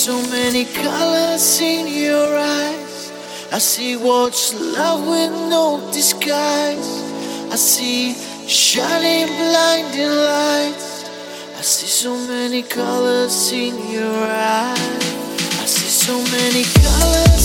so many colors in your eyes. I see what's love with no disguise. I see shining blinding lights. I see so many colors in your eyes. I see so many colors.